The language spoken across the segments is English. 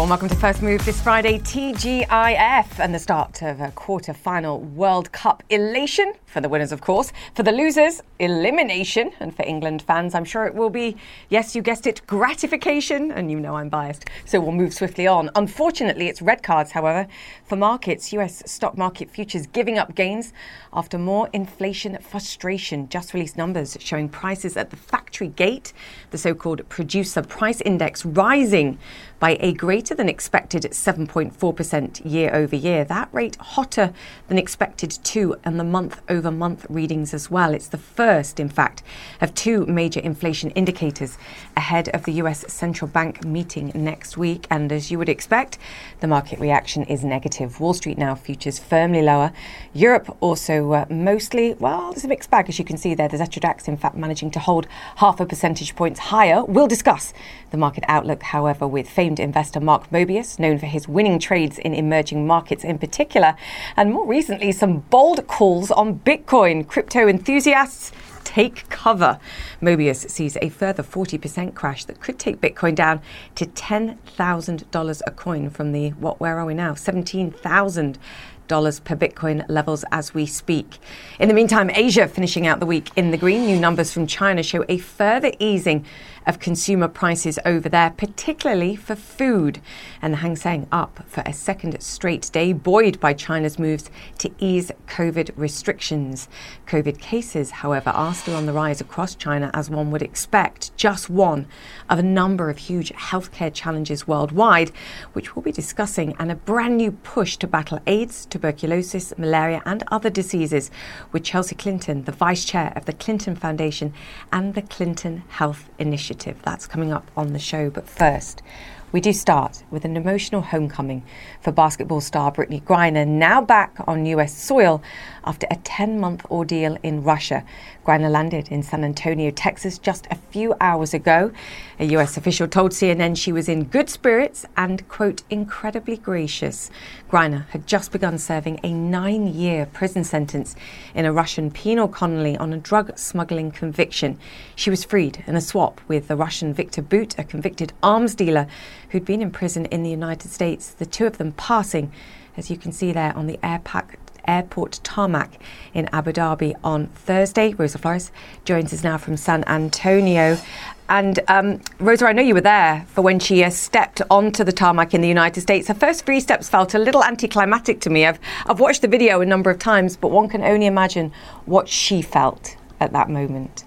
warm welcome to First Move this Friday, TGIF, and the start of a quarter final World Cup elation for the winners, of course. For the losers, elimination. And for England fans, I'm sure it will be, yes, you guessed it, gratification. And you know I'm biased, so we'll move swiftly on. Unfortunately, it's red cards, however, for markets. US stock market futures giving up gains after more inflation frustration. Just released numbers showing prices at the factory gate, the so called producer price index, rising by a greater than expected 7.4% year over year. That rate hotter than expected too, and the month over month readings as well. It's the first, in fact, of two major inflation indicators ahead of the US central bank meeting next week. And as you would expect, the market reaction is negative. Wall Street now futures firmly lower. Europe also uh, mostly, well, there's a mixed bag as you can see there. The Xetra DAX, in fact, managing to hold half a percentage points higher. We'll discuss the market outlook, however, with famed investor Mark Mobius, known for his winning trades in emerging markets in particular, and more recently, some bold calls on Bitcoin. Crypto enthusiasts take cover. Mobius sees a further 40% crash that could take Bitcoin down to $10,000 a coin from the, what, where are we now? 17,000 dollars per Bitcoin levels as we speak. In the meantime, Asia finishing out the week in the green. New numbers from China show a further easing of consumer prices over there, particularly for food. And the Hang Seng up for a second straight day, buoyed by China's moves to ease COVID restrictions. COVID cases, however, are still on the rise across China, as one would expect, just one of a number of huge healthcare challenges worldwide, which we'll be discussing, and a brand new push to battle AIDS, tuberculosis, malaria, and other diseases with Chelsea Clinton, the vice chair of the Clinton Foundation and the Clinton Health Initiative. That's coming up on the show. But first, we do start with an emotional homecoming for basketball star Brittney Griner, now back on US soil after a 10 month ordeal in Russia. Griner landed in San Antonio, Texas, just a few hours ago. A US official told CNN she was in good spirits and, quote, incredibly gracious. Griner had just begun serving a nine year prison sentence in a Russian penal colony on a drug smuggling conviction. She was freed in a swap with the Russian Victor Bout, a convicted arms dealer who'd been in prison in the United States, the two of them passing, as you can see there on the airpack airport tarmac in Abu Dhabi on Thursday. Rosa Flores joins us now from San Antonio. And um, Rosa, I know you were there for when she uh, stepped onto the tarmac in the United States. Her first three steps felt a little anticlimactic to me. I've, I've watched the video a number of times, but one can only imagine what she felt at that moment.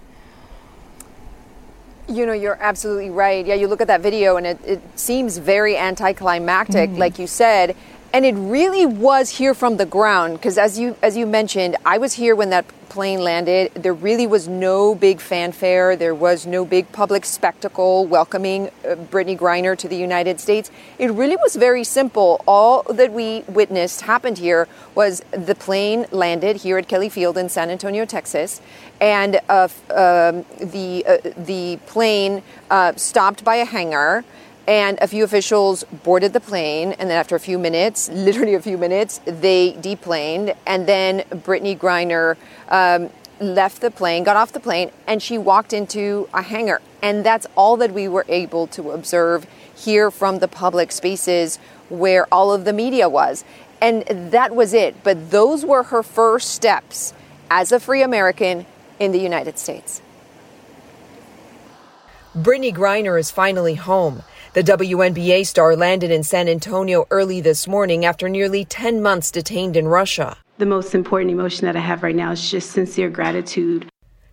You know, you're absolutely right. Yeah, you look at that video and it, it seems very anticlimactic, mm-hmm. like you said and it really was here from the ground because as you as you mentioned i was here when that plane landed. There really was no big fanfare. There was no big public spectacle welcoming uh, brittney griner to the united states. It really was very simple. All that we witnessed happened here was the plane landed here at kelly field in san antonio texas and uh, um, the uh, the plane uh, stopped by a hangar and a few officials boarded the plane, and then after a few minutes, literally a few minutes, they deplaned. And then Brittney Griner um, left the plane, got off the plane, and she walked into a hangar. And that's all that we were able to observe here from the public spaces where all of the media was. And that was it. But those were her first steps as a free American in the United States. Brittney Griner is finally home. The WNBA star landed in San Antonio early this morning after nearly 10 months detained in Russia. The most important emotion that I have right now is just sincere gratitude.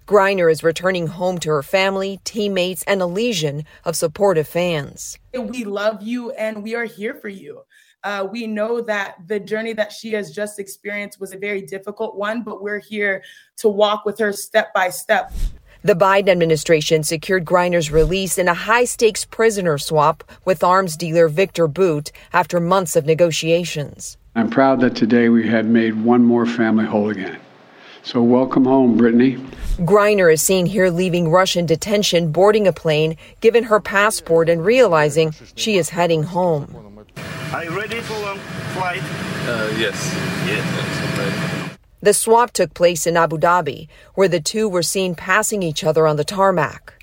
Griner is returning home to her family, teammates, and a legion of supportive fans. We love you and we are here for you. Uh, we know that the journey that she has just experienced was a very difficult one, but we're here to walk with her step by step. The Biden administration secured Griner's release in a high stakes prisoner swap with arms dealer Victor Bout after months of negotiations. I'm proud that today we had made one more family whole again. So, welcome home, Brittney. Griner is seen here leaving Russian detention, boarding a plane, given her passport, and realizing she is heading home. Are you ready for long flight? Uh, yes. Yes. The swap took place in Abu Dhabi, where the two were seen passing each other on the tarmac.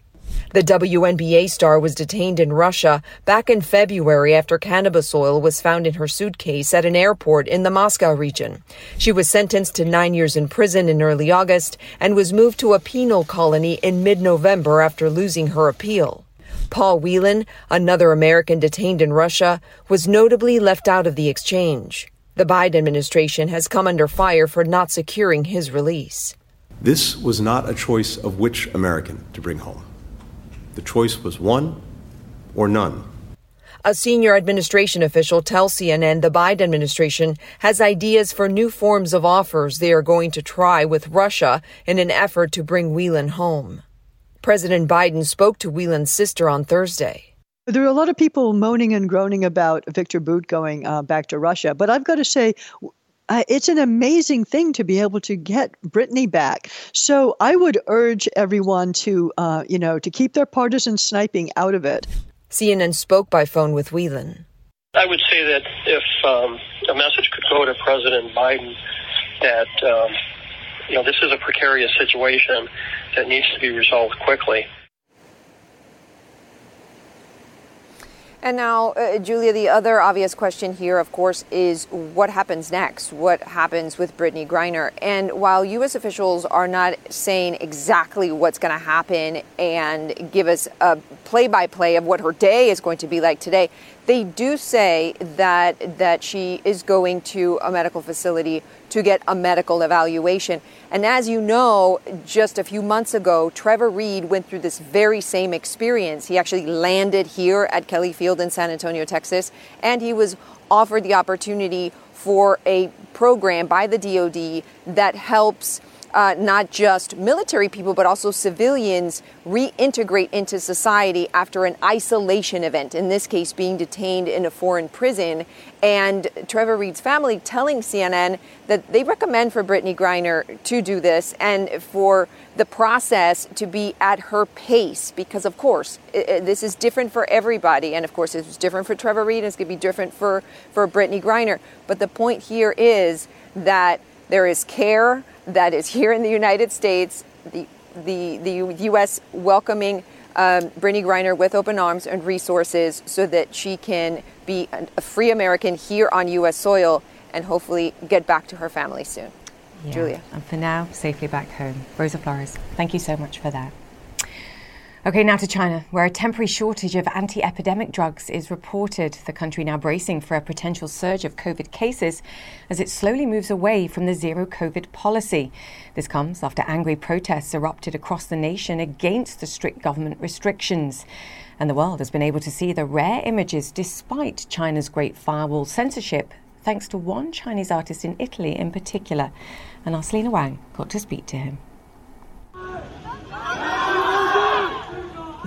The WNBA star was detained in Russia back in February after cannabis oil was found in her suitcase at an airport in the Moscow region. She was sentenced to nine years in prison in early August and was moved to a penal colony in mid November after losing her appeal. Paul Whelan, another American detained in Russia, was notably left out of the exchange. The Biden administration has come under fire for not securing his release. This was not a choice of which American to bring home. The choice was one or none. A senior administration official tells CNN the Biden administration has ideas for new forms of offers they are going to try with Russia in an effort to bring Whelan home. President Biden spoke to Whelan's sister on Thursday. There are a lot of people moaning and groaning about Victor Bout going uh, back to Russia, but I've got to say, uh, it's an amazing thing to be able to get Brittney back. So I would urge everyone to, uh, you know, to keep their partisan sniping out of it. CNN spoke by phone with Whelan. I would say that if um, a message could go to President Biden that um, you know this is a precarious situation that needs to be resolved quickly. And now, uh, Julia, the other obvious question here, of course, is what happens next? What happens with Brittney Griner? And while U.S. officials are not saying exactly what's going to happen and give us a play by play of what her day is going to be like today, they do say that, that she is going to a medical facility to get a medical evaluation. And as you know, just a few months ago, Trevor Reed went through this very same experience. He actually landed here at Kelly Field in San Antonio, Texas, and he was offered the opportunity for a program by the DoD that helps uh, not just military people, but also civilians reintegrate into society after an isolation event, in this case, being detained in a foreign prison. And Trevor Reed's family telling CNN that they recommend for Brittney Griner to do this and for the process to be at her pace because, of course, it, this is different for everybody. And of course, it's different for Trevor Reed and it's going to be different for, for Brittney Griner. But the point here is that there is care that is here in the United States, the, the, the U.S. welcoming um, Brittney Griner with open arms and resources so that she can be a free American here on U.S. soil and hopefully get back to her family soon. Yeah. Julia. And for now, safely back home. Rosa Flores, thank you so much for that. Okay, now to China, where a temporary shortage of anti epidemic drugs is reported. The country now bracing for a potential surge of COVID cases as it slowly moves away from the zero COVID policy. This comes after angry protests erupted across the nation against the strict government restrictions. And the world has been able to see the rare images despite China's Great Firewall censorship, thanks to one Chinese artist in Italy in particular. And our Selena Wang got to speak to him.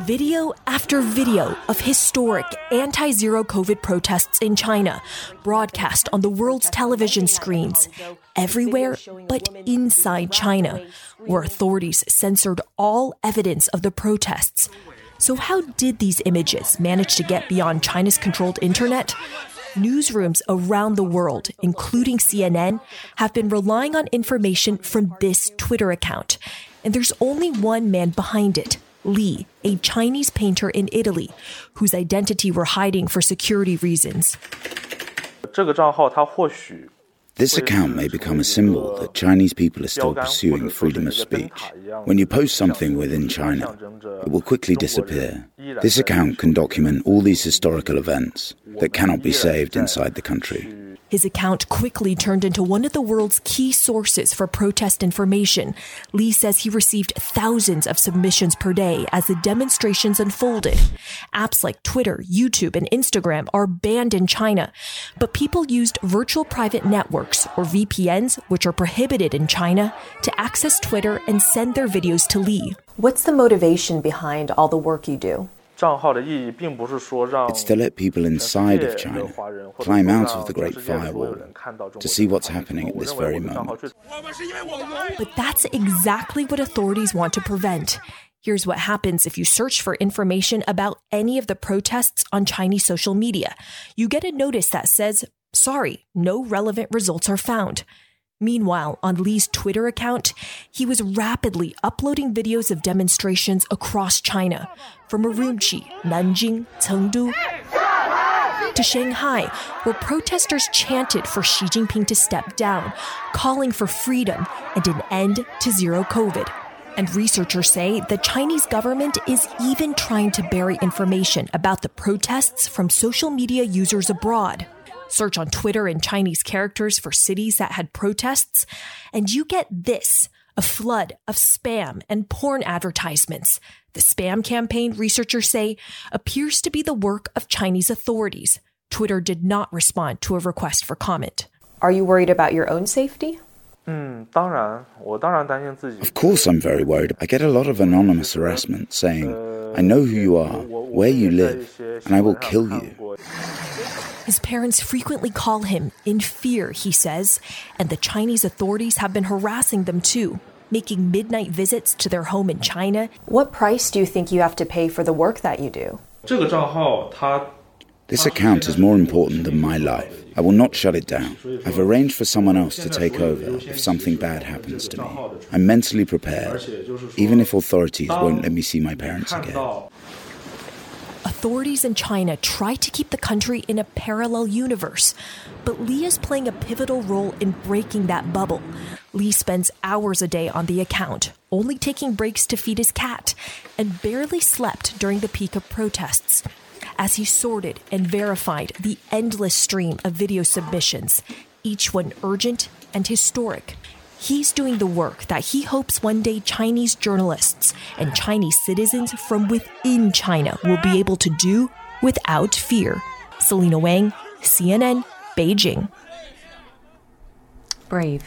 Video after video of historic anti zero COVID protests in China broadcast on the world's television screens everywhere but inside China, where authorities censored all evidence of the protests. So, how did these images manage to get beyond China's controlled internet? Newsrooms around the world, including CNN, have been relying on information from this Twitter account. And there's only one man behind it Li, a Chinese painter in Italy, whose identity we're hiding for security reasons. This account may become a symbol that Chinese people are still pursuing freedom of speech. When you post something within China, it will quickly disappear. This account can document all these historical events that cannot be saved inside the country. His account quickly turned into one of the world's key sources for protest information. Li says he received thousands of submissions per day as the demonstrations unfolded. Apps like Twitter, YouTube, and Instagram are banned in China, but people used virtual private networks, or VPNs, which are prohibited in China, to access Twitter and send their videos to Li. What's the motivation behind all the work you do? It's to let people inside of China climb out of the Great Firewall to see what's happening at this very moment. But that's exactly what authorities want to prevent. Here's what happens if you search for information about any of the protests on Chinese social media. You get a notice that says, sorry, no relevant results are found. Meanwhile, on Li's Twitter account, he was rapidly uploading videos of demonstrations across China, from Urumqi, Nanjing, Chengdu, to Shanghai, where protesters chanted for Xi Jinping to step down, calling for freedom and an end to zero COVID. And researchers say the Chinese government is even trying to bury information about the protests from social media users abroad. Search on Twitter in Chinese characters for cities that had protests, and you get this a flood of spam and porn advertisements. The spam campaign, researchers say, appears to be the work of Chinese authorities. Twitter did not respond to a request for comment. Are you worried about your own safety? Mm, of course, I'm very worried. I get a lot of anonymous harassment saying, I know who you are, where you live, and I will kill you. His parents frequently call him in fear, he says, and the Chinese authorities have been harassing them too, making midnight visits to their home in China. What price do you think you have to pay for the work that you do? This account is more important than my life. I will not shut it down. I've arranged for someone else to take over if something bad happens to me. I'm mentally prepared, even if authorities won't let me see my parents again. Authorities in China try to keep the country in a parallel universe, but Li is playing a pivotal role in breaking that bubble. Li spends hours a day on the account, only taking breaks to feed his cat, and barely slept during the peak of protests as he sorted and verified the endless stream of video submissions, each one urgent and historic. He's doing the work that he hopes one day Chinese journalists and Chinese citizens from within China will be able to do without fear. Selena Wang, CNN, Beijing. Brave.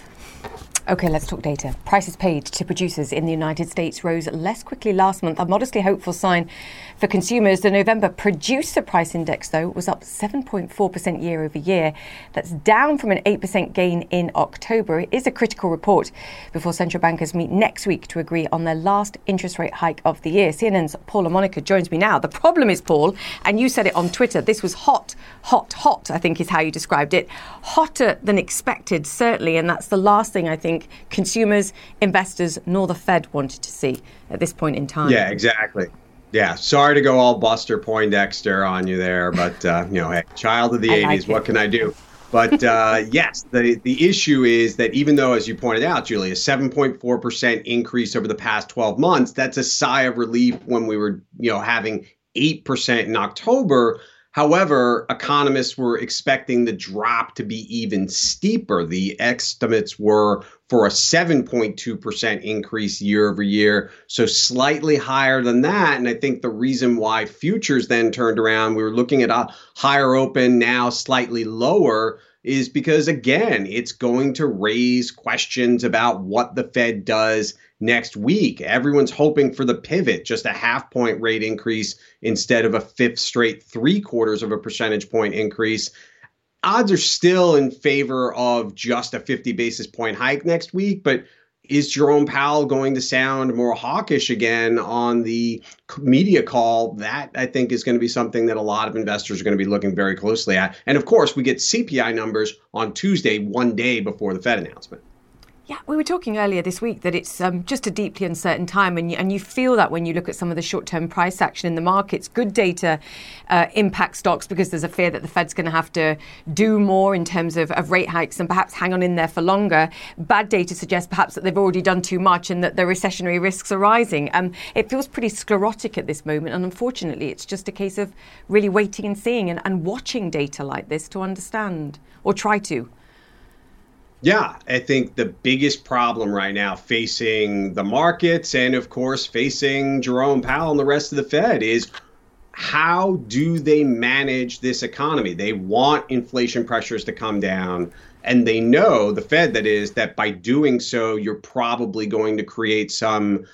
Okay, let's talk data. Prices paid to producers in the United States rose less quickly last month, a modestly hopeful sign for consumers. The November producer price index, though, was up 7.4% year over year. That's down from an 8% gain in October. It is a critical report before central bankers meet next week to agree on their last interest rate hike of the year. CNN's Paul La Monica joins me now. The problem is, Paul, and you said it on Twitter, this was hot, hot, hot, I think is how you described it. Hotter than expected, certainly, and that's the last thing I think think consumers, investors, nor the Fed wanted to see at this point in time. Yeah, exactly. Yeah, sorry to go all Buster Poindexter on you there, but uh, you know, hey, child of the '80s, like what can I do? But uh, yes, the the issue is that even though, as you pointed out, Julie, a 7.4 percent increase over the past 12 months, that's a sigh of relief when we were, you know, having eight percent in October. However, economists were expecting the drop to be even steeper. The estimates were for a 7.2% increase year over year. So slightly higher than that. And I think the reason why futures then turned around, we were looking at a higher open, now slightly lower, is because again, it's going to raise questions about what the Fed does next week. Everyone's hoping for the pivot, just a half point rate increase instead of a fifth straight three quarters of a percentage point increase odds are still in favor of just a 50 basis point hike next week, but is Jerome Powell going to sound more hawkish again on the media call? That I think is going to be something that a lot of investors are going to be looking very closely at. And of course, we get CPI numbers on Tuesday, one day before the Fed announcement. Yeah, we were talking earlier this week that it's um, just a deeply uncertain time, and you, and you feel that when you look at some of the short term price action in the markets. Good data uh, impact stocks because there's a fear that the Fed's going to have to do more in terms of, of rate hikes and perhaps hang on in there for longer. Bad data suggests perhaps that they've already done too much and that the recessionary risks are rising. Um, it feels pretty sclerotic at this moment, and unfortunately, it's just a case of really waiting and seeing and, and watching data like this to understand or try to. Yeah, I think the biggest problem right now facing the markets and, of course, facing Jerome Powell and the rest of the Fed is how do they manage this economy? They want inflation pressures to come down. And they know, the Fed that is, that by doing so, you're probably going to create some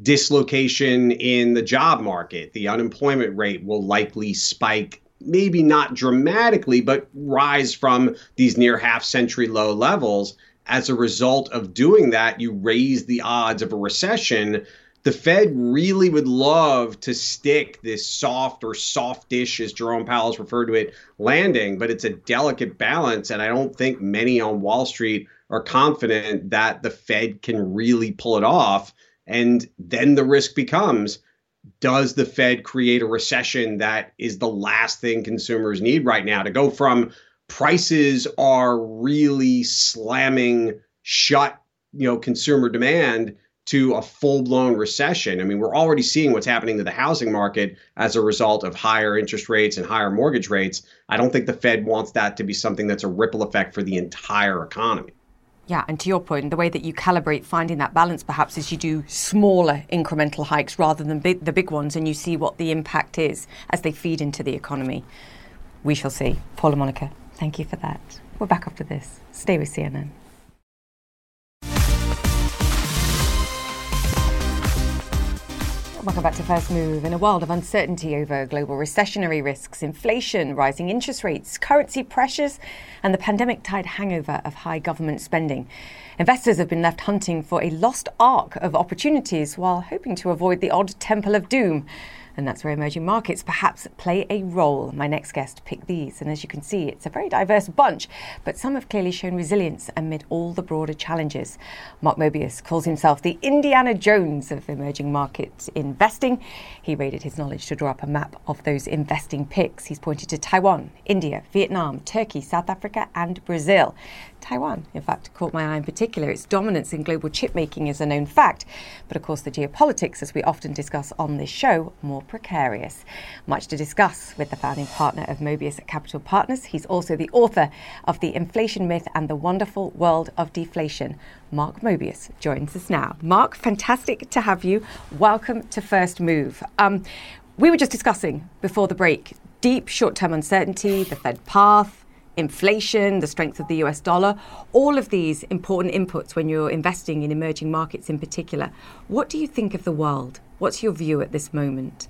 dislocation in the job market. The unemployment rate will likely spike maybe not dramatically, but rise from these near half century low levels. As a result of doing that, you raise the odds of a recession. The Fed really would love to stick this soft or softish, as Jerome Powell has referred to it, landing, but it's a delicate balance. And I don't think many on Wall Street are confident that the Fed can really pull it off. And then the risk becomes does the Fed create a recession that is the last thing consumers need right now to go from prices are really slamming shut, you know, consumer demand to a full-blown recession. I mean, we're already seeing what's happening to the housing market as a result of higher interest rates and higher mortgage rates. I don't think the Fed wants that to be something that's a ripple effect for the entire economy. Yeah, and to your point, the way that you calibrate finding that balance perhaps is you do smaller incremental hikes rather than big, the big ones, and you see what the impact is as they feed into the economy. We shall see. Paul La Monica, thank you for that. We're back after this. Stay with CNN. Welcome back to First Move. In a world of uncertainty over global recessionary risks, inflation, rising interest rates, currency pressures, and the pandemic tied hangover of high government spending, investors have been left hunting for a lost ark of opportunities while hoping to avoid the odd temple of doom. And that's where emerging markets perhaps play a role. My next guest picked these, and as you can see, it's a very diverse bunch, but some have clearly shown resilience amid all the broader challenges. Mark Mobius calls himself the Indiana Jones of emerging market investing. He rated his knowledge to draw up a map of those investing picks. He's pointed to Taiwan, India, Vietnam, Turkey, South Africa, and Brazil. Taiwan, in fact, caught my eye in particular. Its dominance in global chip making is a known fact, but of course, the geopolitics, as we often discuss on this show, more precarious. Much to discuss with the founding partner of Mobius Capital Partners. He's also the author of The Inflation Myth and the Wonderful World of Deflation. Mark Mobius joins us now. Mark, fantastic to have you. Welcome to First Move. Um, we were just discussing before the break deep short term uncertainty, the Fed path inflation, the strength of the US dollar, all of these important inputs when you're investing in emerging markets in particular. What do you think of the world? What's your view at this moment?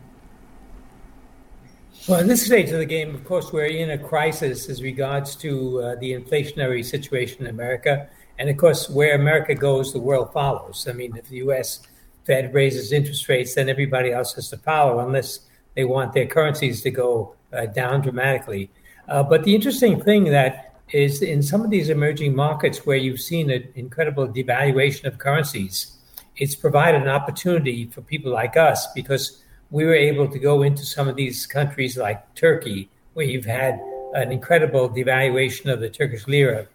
Well, in this stage of the game, of course, we're in a crisis as regards to uh, the inflationary situation in America. And of course, where America goes, the world follows. I mean, if the US Fed raises interest rates, then everybody else has to follow unless they want their currencies to go uh, down dramatically. Uh, but the interesting thing that is in some of these emerging markets where you've seen an incredible devaluation of currencies, it's provided an opportunity for people like us because we were able to go into some of these countries like Turkey, where you've had an incredible devaluation of the Turkish lira,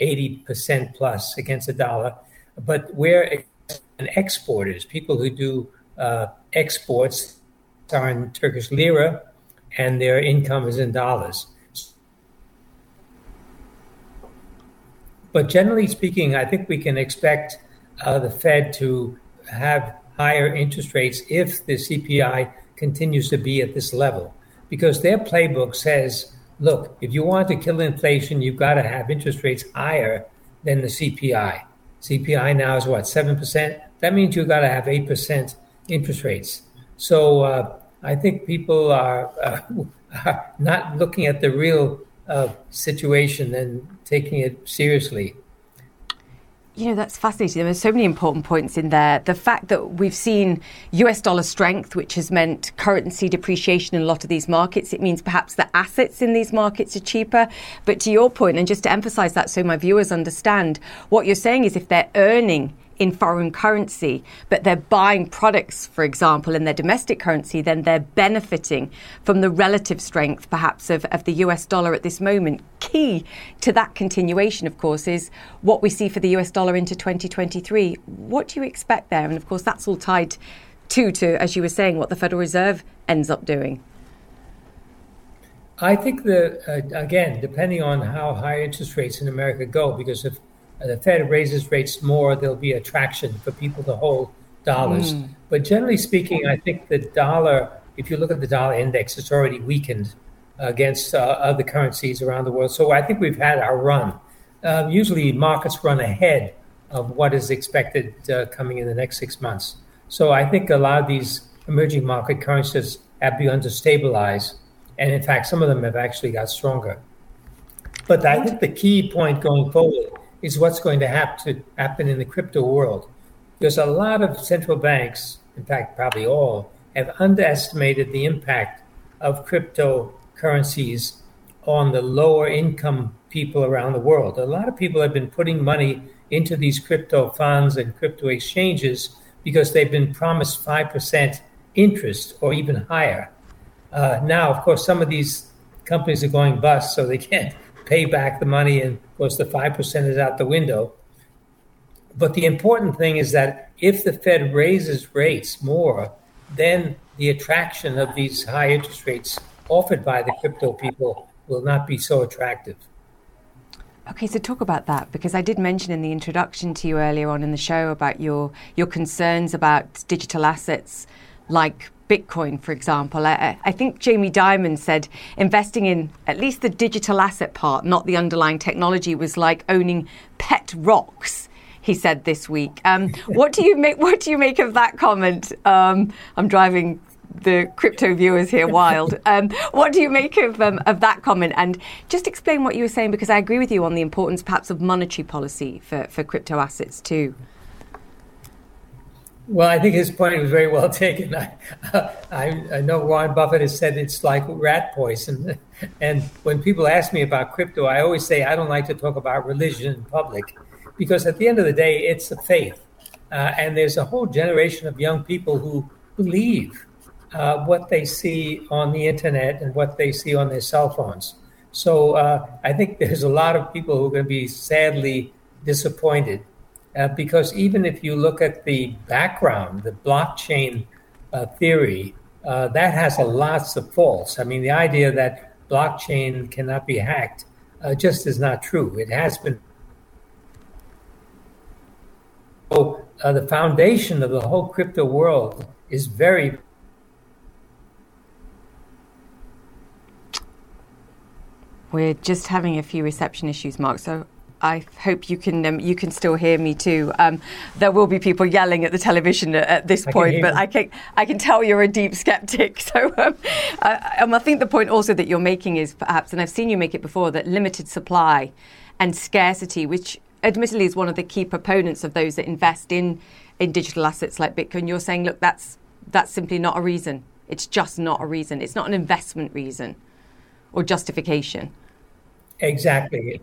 80% plus against the dollar. But where an exporters, people who do uh, exports, are in Turkish lira, and their income is in dollars. But generally speaking, I think we can expect uh, the Fed to have higher interest rates if the CPI continues to be at this level, because their playbook says, look, if you want to kill inflation, you've got to have interest rates higher than the CPI. CPI now is what, 7%? That means you've got to have 8% interest rates. So uh, I think people are, uh, are, not looking at the real uh, situation and taking it seriously. You know, that's fascinating. There are so many important points in there. The fact that we've seen US dollar strength, which has meant currency depreciation in a lot of these markets, it means perhaps the assets in these markets are cheaper. But to your point, and just to emphasize that so my viewers understand, what you're saying is if they're earning in foreign currency, but they're buying products, for example, in their domestic currency, then they're benefiting from the relative strength, perhaps, of, of the US dollar at this moment. Key to that continuation, of course, is what we see for the US dollar into 2023. What do you expect there? And of course, that's all tied to, to as you were saying, what the Federal Reserve ends up doing. I think that, uh, again, depending on how high interest rates in America go, because if the Fed raises rates more, there'll be attraction for people to hold dollars. Mm. But generally speaking, I think the dollar, if you look at the dollar index, it's already weakened against uh, other currencies around the world. So I think we've had our run. Uh, usually, markets run ahead of what is expected uh, coming in the next six months. So I think a lot of these emerging market currencies have begun to stabilize. And in fact, some of them have actually got stronger. But I think the key point going forward is what's going to have to happen in the crypto world. There's a lot of central banks, in fact, probably all, have underestimated the impact of cryptocurrencies on the lower income people around the world. A lot of people have been putting money into these crypto funds and crypto exchanges because they've been promised 5% interest or even higher. Uh, now, of course, some of these companies are going bust, so they can't pay back the money, and course, the 5% is out the window. But the important thing is that if the Fed raises rates more, then the attraction of these high interest rates offered by the crypto people will not be so attractive. Okay, so talk about that because I did mention in the introduction to you earlier on in the show about your your concerns about digital assets like Bitcoin, for example. I, I, think Jamie Dimon said investing in at least the digital asset part, not the underlying technology, was like owning pet rocks. He said this week. Um, what do you make? What do you make of that comment? Um, I'm driving the crypto viewers here wild. Um, what do you make of um, of that comment? And just explain what you were saying because I agree with you on the importance, perhaps, of monetary policy for for crypto assets too. Well, I think his point was very well taken. I, I, I, know Warren Buffett has said it's like rat poison. And when people ask me about crypto, I always say I don't like to talk about religion in public because at the end of the day, it's a faith. Uh, and there's a whole generation of young people who believe uh, what they see on the internet and what they see on their cell phones. So uh, I think there's a lot of people who are going to be sadly disappointed uh, because even if you look at the background, the blockchain uh, theory, uh, that has a lots of faults. I mean, the idea that blockchain cannot be hacked uh, just is not true. It has been. So the foundation of the whole crypto world is very We're just having a few reception issues, Mark. So I hope you can um, you can still hear me too. Um, there will be people yelling at the television at, at this I point, but I can I can tell you're a deep skeptic. So um, I, um, I think the point also that you're making is perhaps, and I've seen you make it before, that limited supply and scarcity, which admittedly is one of the key proponents of those that invest in in digital assets like Bitcoin. You're saying, look, that's that's simply not a reason. It's just not a reason. It's not an investment reason or justification. Exactly.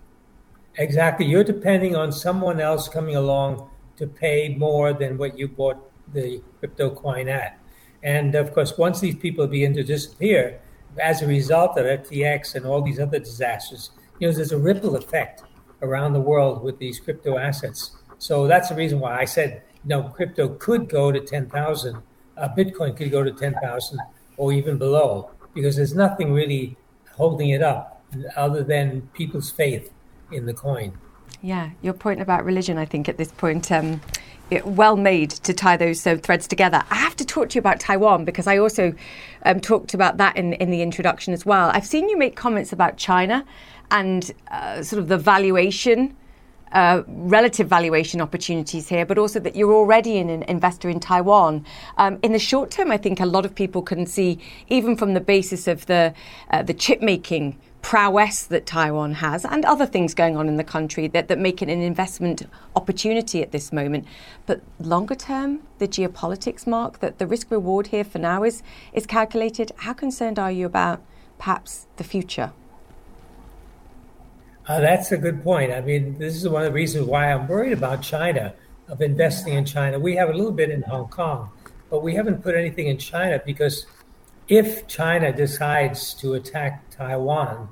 Exactly. You're depending on someone else coming along to pay more than what you bought the crypto coin at. And of course, once these people begin to disappear, as a result of FTX and all these other disasters, you know, there's a ripple effect around the world with these crypto assets. So that's the reason why I said, you know, crypto could go to 10,000, uh, Bitcoin could go to 10,000 or even below, because there's nothing really holding it up other than people's faith in the coin. Yeah, your point about religion, I think, at this point, um, it, well made to tie those uh, threads together. I have to talk to you about Taiwan because I also um, talked about that in, in the introduction as well. I've seen you make comments about China and uh, sort of the valuation. Uh, relative valuation opportunities here, but also that you're already an investor in Taiwan. Um, in the short term, I think a lot of people can see, even from the basis of the uh, the chip making prowess that Taiwan has and other things going on in the country that, that make it an investment opportunity at this moment. But longer term, the geopolitics mark that the risk reward here for now is, is calculated. How concerned are you about perhaps the future? Uh, that's a good point. I mean, this is one of the reasons why I'm worried about China, of investing in China. We have a little bit in Hong Kong, but we haven't put anything in China because if China decides to attack Taiwan,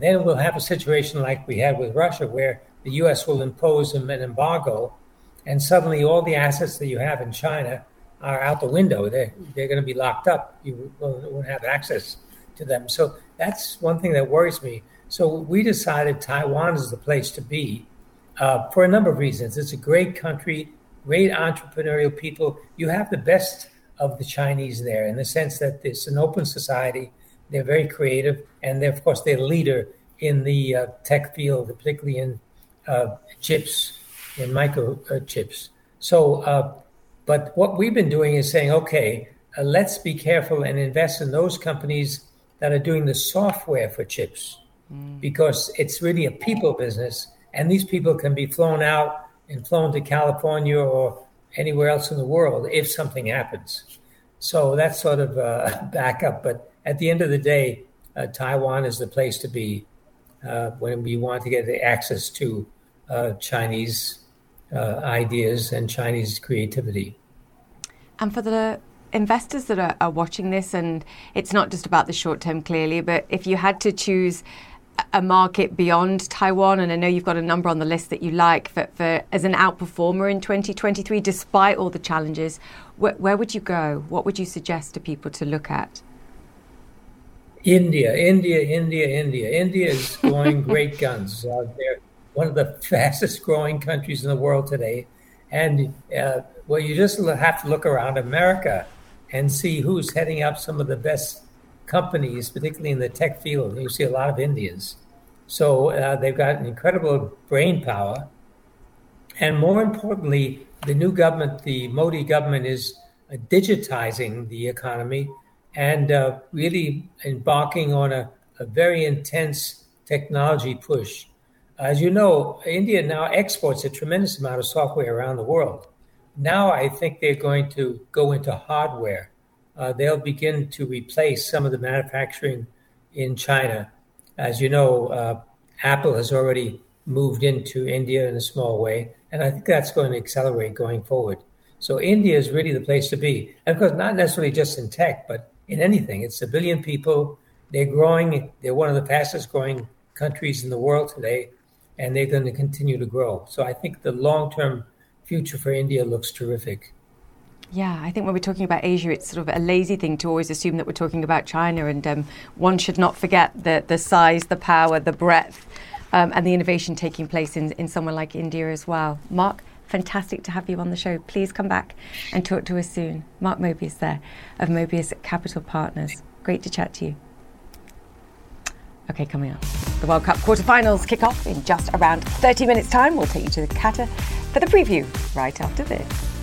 then we'll have a situation like we had with Russia, where the U.S. will impose an embargo, and suddenly all the assets that you have in China are out the window. They're, they're going to be locked up. You won't have access to them. So that's one thing that worries me. So we decided Taiwan is the place to be uh, for a number of reasons. It's a great country, great entrepreneurial people. You have the best of the Chinese there in the sense that it's an open society. They're very creative, and they're, of course, they're leader in the uh, tech field, particularly in uh, chips, in microchips. So, uh, but what we've been doing is saying, okay, uh, let's be careful and invest in those companies that are doing the software for chips, mm. because it's really a people business, and these people can be flown out and flown to California or anywhere else in the world if something happens. So that's sort of a backup. But at the end of the day, uh, Taiwan is the place to be. uh, when we want to get access to uh, Chinese uh, ideas and Chinese creativity. And for the investors that are, are watching this, and it's not just about the short term, clearly, but if you had to choose a market beyond Taiwan, and I know you've got a number on the list that you like for, for as an outperformer in 2023, despite all the challenges, where, where would you go? What would you suggest to people to look at? India, India, India, India. India is going great guns. Uh, they're one of the fastest growing countries in the world today. And uh, well, you just have to look around America and see who's heading up some of the best companies, particularly in the tech field. You see a lot of Indians. So uh, they've got incredible brain power. And more importantly, the new government, the Modi government, is digitizing the economy and uh, really embarking on a, a, very intense technology push. As you know, India now exports a tremendous amount of software around the world. Now I think they're going to go into hardware uh, they'll begin to replace some of the manufacturing in China. As you know, uh, Apple has already moved into India in a small way, and I think that's going to accelerate going forward. So India is really the place to be, and of course, not necessarily just in tech, but in anything. It's a billion people. They're growing. They're one of the fastest growing countries in the world today, and they're going to continue to grow. So I think the long term future for India looks terrific. Yeah, I think when we're talking about Asia, it's sort of a lazy thing to always assume that we're talking about China, and um, one should not forget the the size, the power, the breadth, um, and the innovation taking place in, in somewhere like India as well. Mark, fantastic to have you on the show. Please come back and talk to us soon. Mark Mobius there of Mobius Capital Partners. Great to chat to you. Okay, coming up. The World Cup quarterfinals kick off in just around 30 minutes' time. We'll take you to the Qatar for the preview right after this.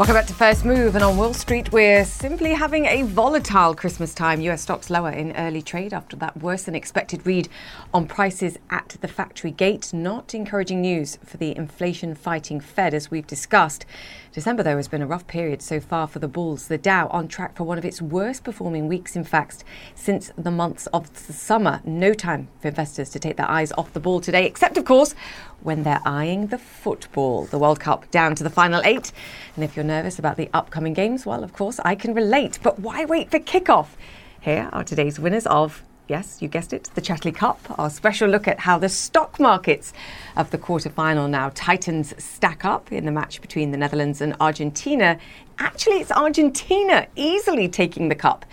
Welcome back to First Move. And on Wall Street, we're simply having a volatile Christmas time. US stocks lower in early trade after that worse than expected read on prices at the factory gate. Not encouraging news for the inflation fighting Fed, as we've discussed. December, though, has been a rough period so far for the Bulls. The Dow on track for one of its worst performing weeks, in fact, since the months of the summer. No time for investors to take their eyes off the ball today, except, of course, when they're eyeing the football. The World Cup down to the final eight. And if you're nervous about the upcoming games, well, of course, I can relate. But why wait for kickoff? Here are today's winners of Yes, you guessed it, the Chatterley Cup, our special look at how the stock markets of the quarterfinal now Titans stack up in the match between the Netherlands and Argentina. Actually, it's Argentina easily taking the cup.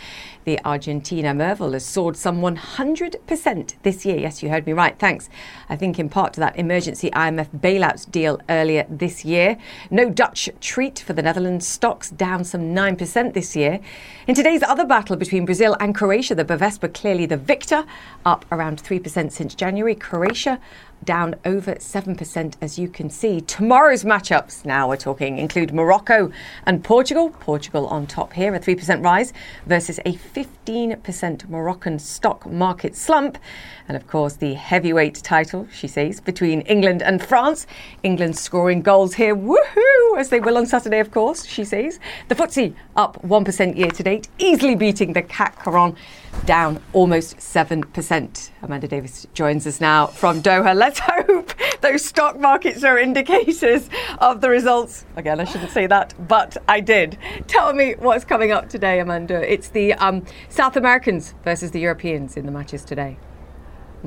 The Argentina Merval has soared some 100% this year. Yes, you heard me right. Thanks. I think in part to that emergency IMF bailout deal earlier this year. No Dutch treat for the Netherlands. Stocks down some 9% this year. In today's other battle between Brazil and Croatia, the Bovespa clearly the victor, up around 3% since January. Croatia down over 7%, as you can see. Tomorrow's matchups, now we're talking, include Morocco and Portugal. Portugal on top here, a 3% rise versus a 15% Moroccan stock market slump. And of course, the heavyweight title, she says, between England and France. England scoring goals here, woohoo, as they will on Saturday, of course, she says. The FTSE up 1% year to date, easily beating the CAC Quarante down almost 7%. Amanda Davis joins us now from Doha. Let's hope those stock markets are indicators of the results. Again, I shouldn't say that, but I did. Tell me what's coming up today, Amanda. It's the um, South Americans versus the Europeans in the matches today.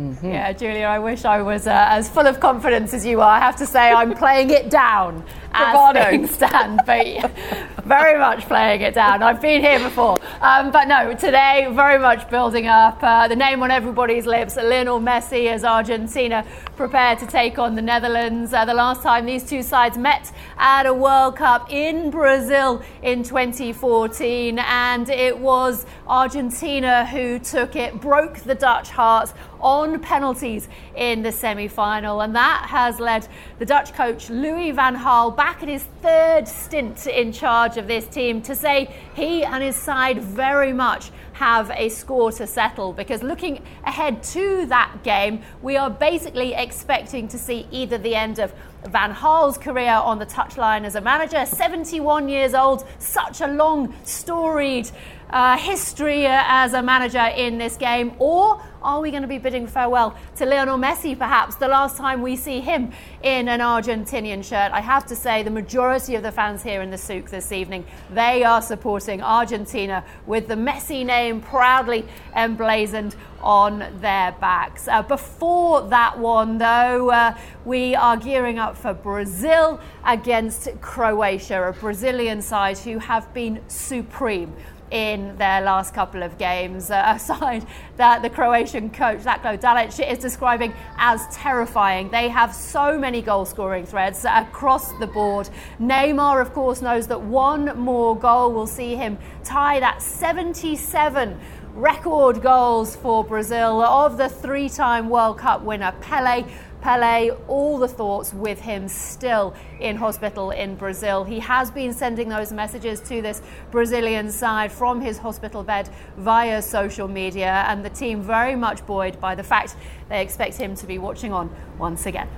Mm-hmm. Yeah, Julia, I wish I was uh, as full of confidence as you are. I have to say, I'm playing it down as things stand, but very much playing it down. I've been here before. Um, but no, today, very much building up. Uh, the name on everybody's lips Lionel Messi as Argentina prepare to take on the Netherlands. Uh, the last time these two sides met at a World Cup in Brazil in 2014, and it was Argentina who took it, broke the Dutch hearts on penalties in the semi final. And that has led the Dutch coach Louis van Gaal back in his third stint in charge of this team to say he and his side very much have a score to settle because looking ahead to that game, we are basically expecting to see either the end of Van Gaal's career on the touchline as a manager, 71 years old, such a long, storied uh, history as a manager in this game, or are we going to be bidding farewell to Lionel Messi, perhaps the last time we see him in an Argentinian shirt? I have to say, the majority of the fans here in the souk this evening, they are supporting Argentina with the Messi name proudly emblazoned on their backs. Uh, before that one, though, uh, we are gearing up for Brazil against Croatia, a Brazilian side who have been supreme in their last couple of games, uh, aside that the Croatian coach Zlatko Dalic is describing as terrifying. They have so many goal scoring threats across the board. Neymar, of course, knows that one more goal will see him tie that 77 record goals for Brazil of the three time World Cup winner Pele. Pele, all the thoughts with him still in hospital in Brazil. He has been sending those messages to this Brazilian side from his hospital bed via social media, and the team very much buoyed by the fact they expect him to be watching on once again.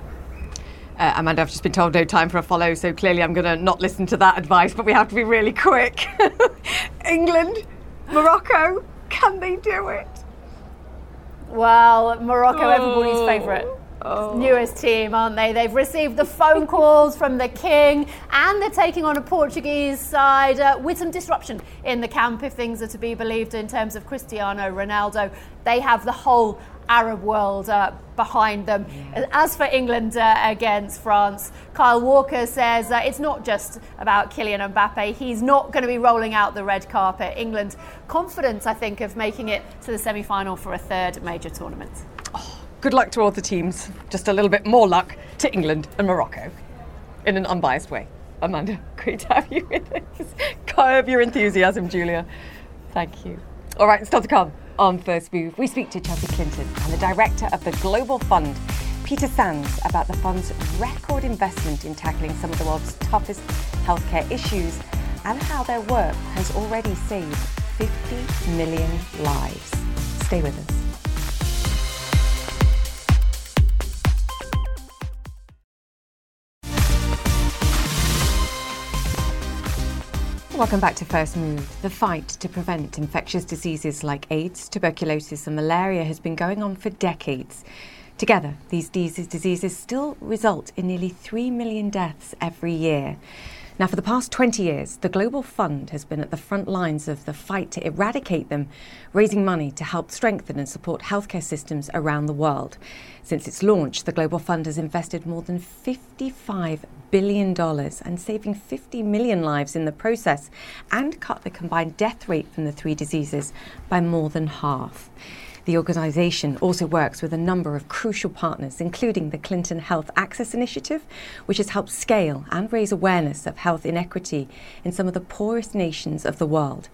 Uh, Amanda, I've just been told no time for a follow, so clearly I'm going to not listen to that advice, but we have to be really quick. England, Morocco, can they do it? Well, Morocco, oh. everybody's favourite. Oh. Newest team, aren't they? They've received the phone calls from the king, and they're taking on a Portuguese side uh, with some disruption in the camp, if things are to be believed, in terms of Cristiano Ronaldo. They have the whole Arab world uh, behind them. Yeah. As for England uh, against France, Kyle Walker says uh, it's not just about Kylian Mbappe. He's not going to be rolling out the red carpet. England confident, I think, of making it to the semi final for a third major tournament. Good luck to all the teams. Just a little bit more luck to England and Morocco in an unbiased way. Amanda, great to have you with us. Curb your enthusiasm, Julia. Thank you. All right, it's still to come on First Move. We speak to Chelsea Clinton and the director of the Global Fund, Peter Sands, about the fund's record investment in tackling some of the world's toughest healthcare issues and how their work has already saved 50 million lives. Stay with us. Welcome back to First Move. The fight to prevent infectious diseases like AIDS, tuberculosis, and malaria has been going on for decades. Together, these diseases still result in nearly 3 million deaths every year. Now, for the past 20 years, the Global Fund has been at the front lines of the fight to eradicate them, raising money to help strengthen and support healthcare systems around the world. Since its launch, the Global Fund has invested more than $55 billion and saving 50 million lives in the process and cut the combined death rate from the three diseases by more than half. The organisation also works with a number of crucial partners, including the Clinton Health Access Initiative, which has helped scale and raise awareness of health inequity in some of the poorest nations of the world.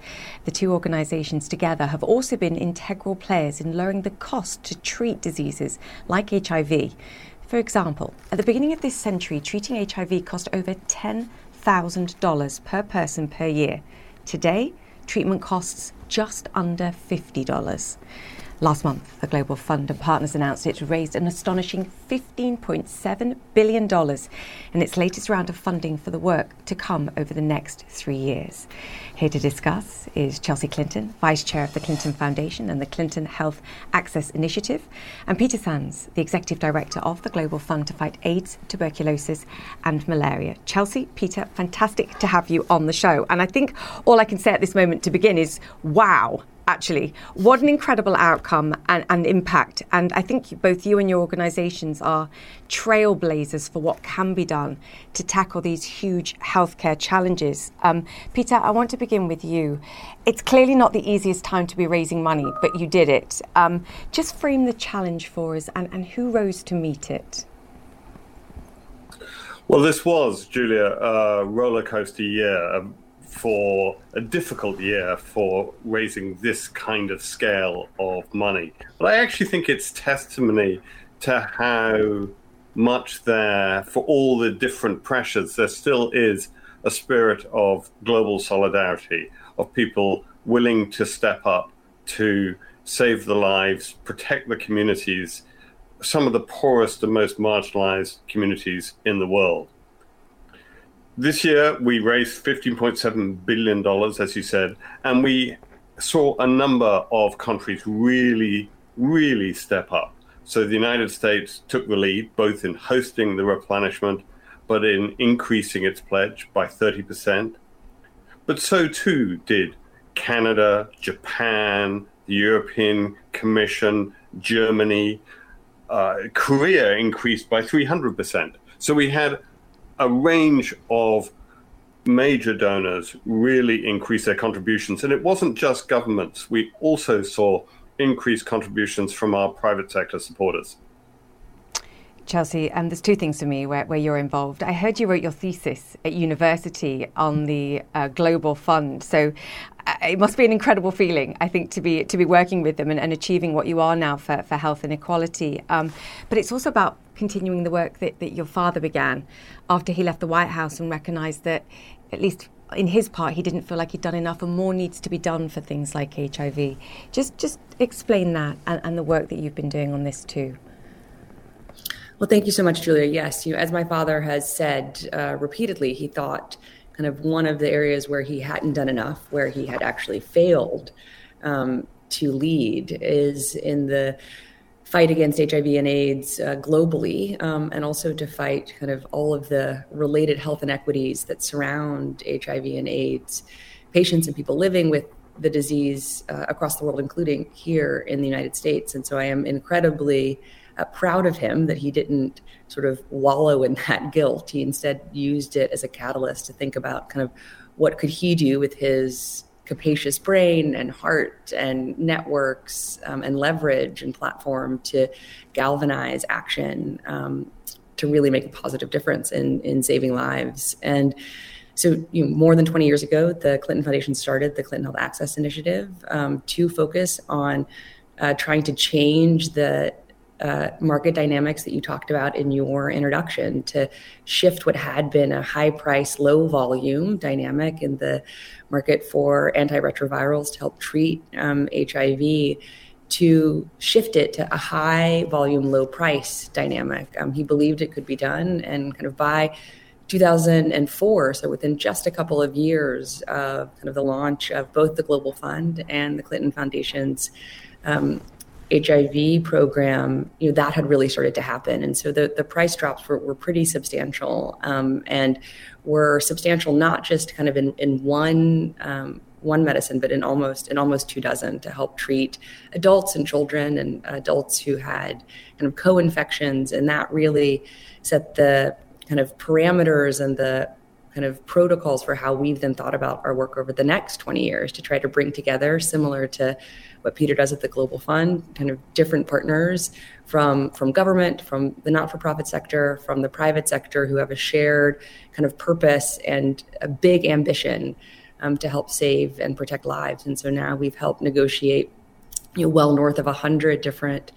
The two organisations together have also been integral players in lowering the cost to treat diseases like HIV. For example, at the beginning of this century, treating HIV cost over $10,000 per person per year. Today, treatment costs just under $50. Last month, the Global Fund and partners announced it raised an astonishing $15.7 billion in its latest round of funding for the work to come over the next three years. Here to discuss is Chelsea Clinton, Vice Chair of the Clinton Foundation and the Clinton Health Access Initiative, and Peter Sands, the Executive Director of the Global Fund to fight AIDS, tuberculosis, and malaria. Chelsea, Peter, fantastic to have you on the show. And I think all I can say at this moment to begin is wow actually. What an incredible outcome and, and impact. And I think both you and your organisations are trailblazers for what can be done to tackle these huge healthcare challenges. Um, Peter, I want to begin with you. It's clearly not the easiest time to be raising money, but you did it. Um, just frame the challenge for us and, and who rose to meet it. Well, this was, Julia, a roller coaster year. Um, for a difficult year for raising this kind of scale of money. But I actually think it's testimony to how much there, for all the different pressures, there still is a spirit of global solidarity, of people willing to step up to save the lives, protect the communities, some of the poorest and most marginalized communities in the world. This year, we raised $15.7 billion, as you said, and we saw a number of countries really, really step up. So the United States took the lead, both in hosting the replenishment, but in increasing its pledge by 30%. But so too did Canada, Japan, the European Commission, Germany, uh, Korea increased by 300%. So we had a range of major donors really increase their contributions. And it wasn't just governments, we also saw increased contributions from our private sector supporters. Chelsea, um, there's two things for me where, where you're involved. I heard you wrote your thesis at university on the uh, Global Fund. So it must be an incredible feeling, I think, to be to be working with them and, and achieving what you are now for, for health and equality. Um, but it's also about continuing the work that, that your father began after he left the White House and recognised that, at least in his part, he didn't feel like he'd done enough, and more needs to be done for things like HIV. Just just explain that and, and the work that you've been doing on this too. Well, thank you so much, Julia. Yes, you, as my father has said uh, repeatedly, he thought kind of one of the areas where he hadn't done enough, where he had actually failed um, to lead, is in the fight against HIV and AIDS uh, globally, um, and also to fight kind of all of the related health inequities that surround HIV and AIDS patients and people living with the disease uh, across the world, including here in the United States. And so I am incredibly uh, proud of him that he didn't sort of wallow in that guilt. He instead used it as a catalyst to think about kind of what could he do with his capacious brain and heart and networks um, and leverage and platform to galvanize action um, to really make a positive difference in in saving lives and so you know, more than 20 years ago the clinton foundation started the clinton health access initiative um, to focus on uh, trying to change the uh, market dynamics that you talked about in your introduction to shift what had been a high price, low volume dynamic in the market for antiretrovirals to help treat um, HIV to shift it to a high volume, low price dynamic. Um, he believed it could be done, and kind of by 2004, so within just a couple of years of kind of the launch of both the Global Fund and the Clinton Foundation's um, HIV program, you know, that had really started to happen. And so the, the price drops were, were pretty substantial um, and were substantial not just kind of in, in one um, one medicine, but in almost in almost two dozen to help treat adults and children and adults who had kind of co-infections. And that really set the kind of parameters and the kind of protocols for how we've then thought about our work over the next 20 years to try to bring together similar to what Peter does at the Global Fund, kind of different partners from from government, from the not-for-profit sector, from the private sector who have a shared kind of purpose and a big ambition um, to help save and protect lives. And so now we've helped negotiate you know, well north of 100 different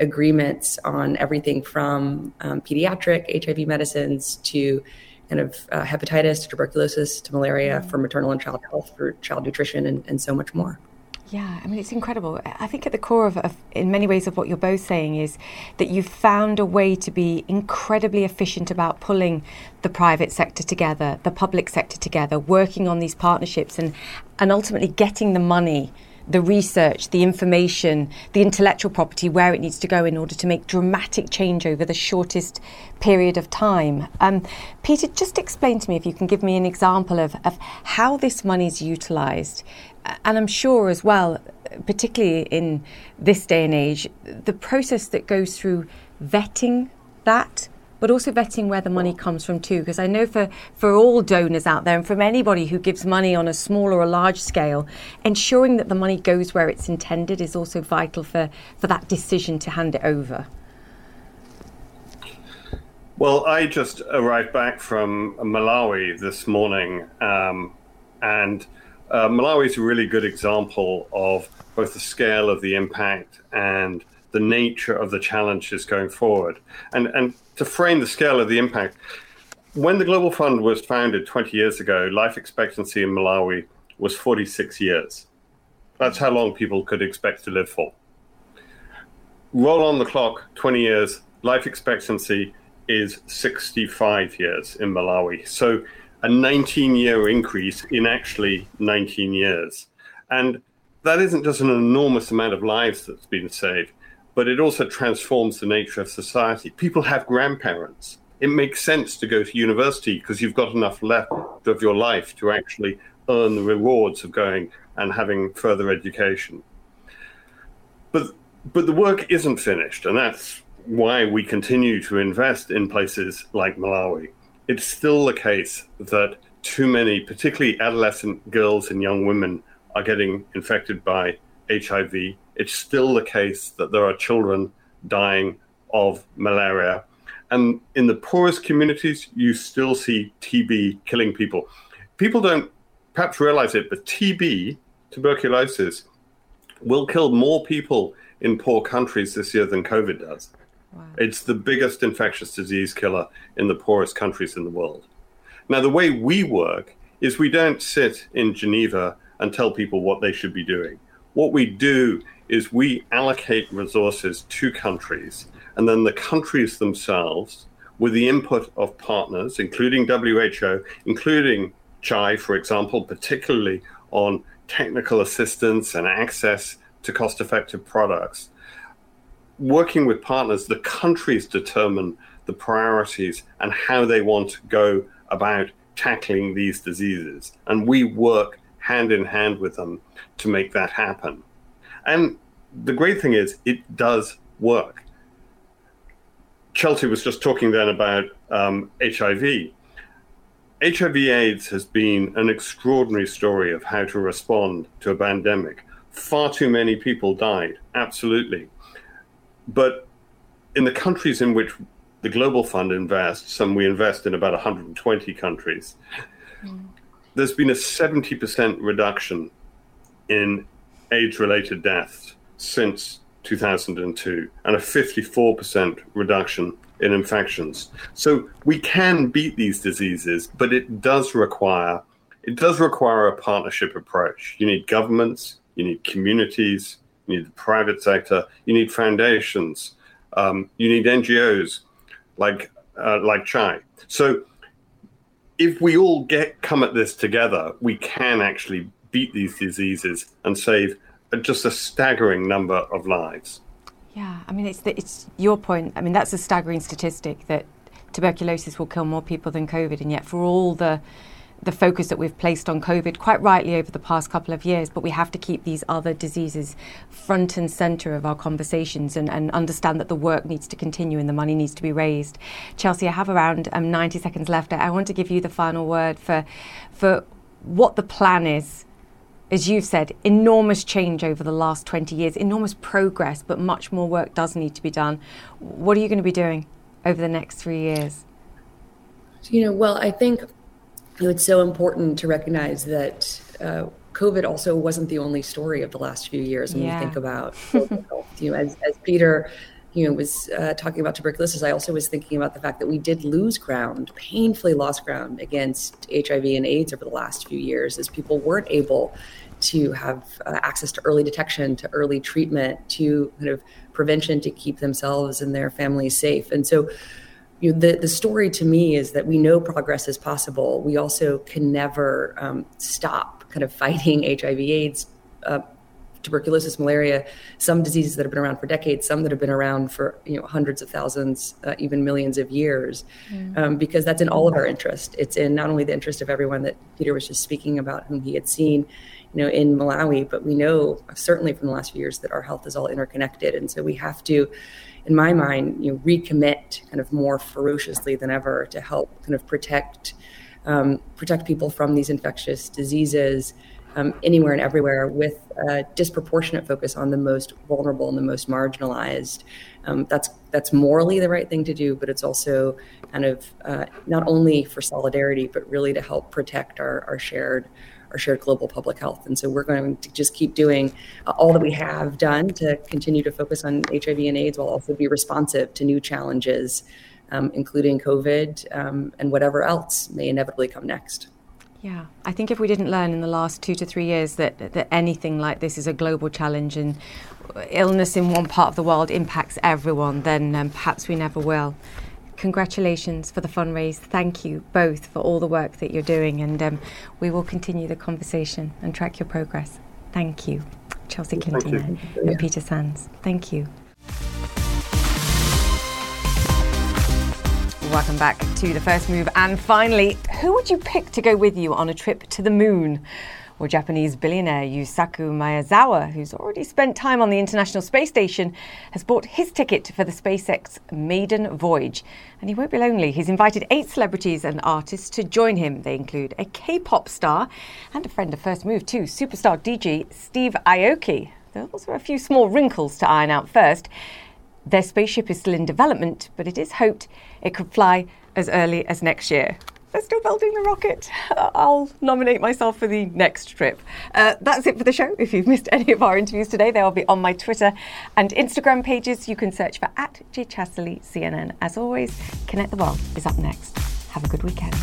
agreements on everything from um, pediatric HIV medicines to kind of uh, hepatitis to tuberculosis to malaria for maternal and child health, for child nutrition, and, and so much more. Yeah, I mean, it's incredible. I think at the core of, of, in many ways, of what you're both saying is that you've found a way to be incredibly efficient about pulling the private sector together, the public sector together, working on these partnerships, and and ultimately getting the money, the research, the information, the intellectual property where it needs to go in order to make dramatic change over the shortest period of time. Um, Peter, just explain to me if you can give me an example of, of how this money is utilised and I'm sure as well, particularly in this day and age, the process that goes through vetting that, but also vetting where the money comes from too. Because I know for, for all donors out there and from anybody who gives money on a small or a large scale, ensuring that the money goes where it's intended is also vital for, for that decision to hand it over. Well, I just arrived back from Malawi this morning. Um, And uh, Malawi is a really good example of both the scale of the impact and the nature of the challenges going forward. And, and to frame the scale of the impact, when the Global Fund was founded 20 years ago, life expectancy in Malawi was 46 years. That's how long people could expect to live for. Roll on the clock 20 years, life expectancy is 65 years in Malawi. So a 19 year increase in actually 19 years. And that isn't just an enormous amount of lives that's been saved, but it also transforms the nature of society. People have grandparents. It makes sense to go to university because you've got enough left of your life to actually earn the rewards of going and having further education. But but the work isn't finished, and that's why we continue to invest in places like Malawi. It's still the case that too many, particularly adolescent girls and young women, are getting infected by HIV. It's still the case that there are children dying of malaria. And in the poorest communities, you still see TB killing people. People don't perhaps realize it, but TB, tuberculosis, will kill more people in poor countries this year than COVID does. Wow. It's the biggest infectious disease killer in the poorest countries in the world. Now, the way we work is we don't sit in Geneva and tell people what they should be doing. What we do is we allocate resources to countries, and then the countries themselves, with the input of partners, including WHO, including CHAI, for example, particularly on technical assistance and access to cost effective products. Working with partners, the countries determine the priorities and how they want to go about tackling these diseases. And we work hand in hand with them to make that happen. And the great thing is, it does work. Chelsea was just talking then about um, HIV. HIV AIDS has been an extraordinary story of how to respond to a pandemic far too many people died, absolutely. But in the countries in which the Global Fund invests, and we invest in about 120 countries, mm. there's been a 70% reduction in AIDS related deaths since 2002 and a 54% reduction in infections. So we can beat these diseases, but it does require it does require a partnership approach. You need governments, you need communities, you need the private sector, you need foundations, um, you need NGOs like uh, like CHAI. So if we all get come at this together, we can actually beat these diseases and save just a staggering number of lives. Yeah, I mean it's the, it's your point. I mean that's a staggering statistic that tuberculosis will kill more people than COVID, and yet for all the the focus that we've placed on COVID quite rightly over the past couple of years, but we have to keep these other diseases front and centre of our conversations and, and, understand that the work needs to continue and the money needs to be raised. Chelsea, I have around um, 90 seconds left. I want to give you the final word for, for what the plan is. As you've said, enormous change over the last 20 years, enormous progress, but much more work does need to be done. What are you going to be doing over the next three years? You know, well, I think it's so important to recognize that uh, COVID also wasn't the only story of the last few years when yeah. we think about health. You know, as, as Peter, you know, was uh, talking about tuberculosis, I also was thinking about the fact that we did lose ground, painfully lost ground against HIV and AIDS over the last few years, as people weren't able to have uh, access to early detection, to early treatment, to kind of prevention to keep themselves and their families safe. And so you know, the, the story to me is that we know progress is possible. We also can never um, stop kind of fighting HIV, AIDS, uh, tuberculosis, malaria, some diseases that have been around for decades, some that have been around for you know hundreds of thousands, uh, even millions of years, mm. um, because that's in all of our interest. It's in not only the interest of everyone that Peter was just speaking about, whom he had seen, you know, in Malawi, but we know certainly from the last few years that our health is all interconnected, and so we have to in my mind, you know, recommit kind of more ferociously than ever to help kind of protect um, protect people from these infectious diseases um, anywhere and everywhere with a disproportionate focus on the most vulnerable and the most marginalized. Um, that's that's morally the right thing to do, but it's also kind of uh, not only for solidarity, but really to help protect our, our shared our shared global public health. And so we're going to just keep doing uh, all that we have done to continue to focus on HIV and AIDS while also be responsive to new challenges, um, including COVID um, and whatever else may inevitably come next. Yeah, I think if we didn't learn in the last two to three years that, that anything like this is a global challenge and illness in one part of the world impacts everyone, then um, perhaps we never will. Congratulations for the fundraise. Thank you both for all the work that you're doing, and um, we will continue the conversation and track your progress. Thank you, Chelsea Clinton and Peter Sands. Thank you. Welcome back to the first move. And finally, who would you pick to go with you on a trip to the moon? Well, Japanese billionaire Yusaku Maezawa, who's already spent time on the International Space Station, has bought his ticket for the SpaceX maiden voyage. And he won't be lonely. He's invited eight celebrities and artists to join him. They include a K pop star and a friend of First Move, too, superstar DJ Steve Aoki. There are also a few small wrinkles to iron out first. Their spaceship is still in development, but it is hoped it could fly as early as next year. They're still building the rocket. I'll nominate myself for the next trip. Uh, that's it for the show. If you've missed any of our interviews today, they'll be on my Twitter and Instagram pages. You can search for at Chatterley CNN. As always, Connect the World is up next. Have a good weekend.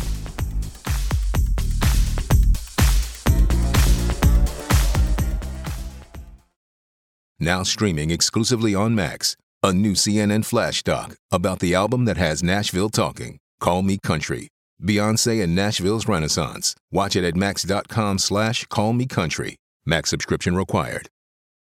Now streaming exclusively on Max. A new CNN flash doc about the album that has Nashville talking. Call Me Country. Beyonce and Nashville's Renaissance. Watch it at max.com slash call me country. Max subscription required.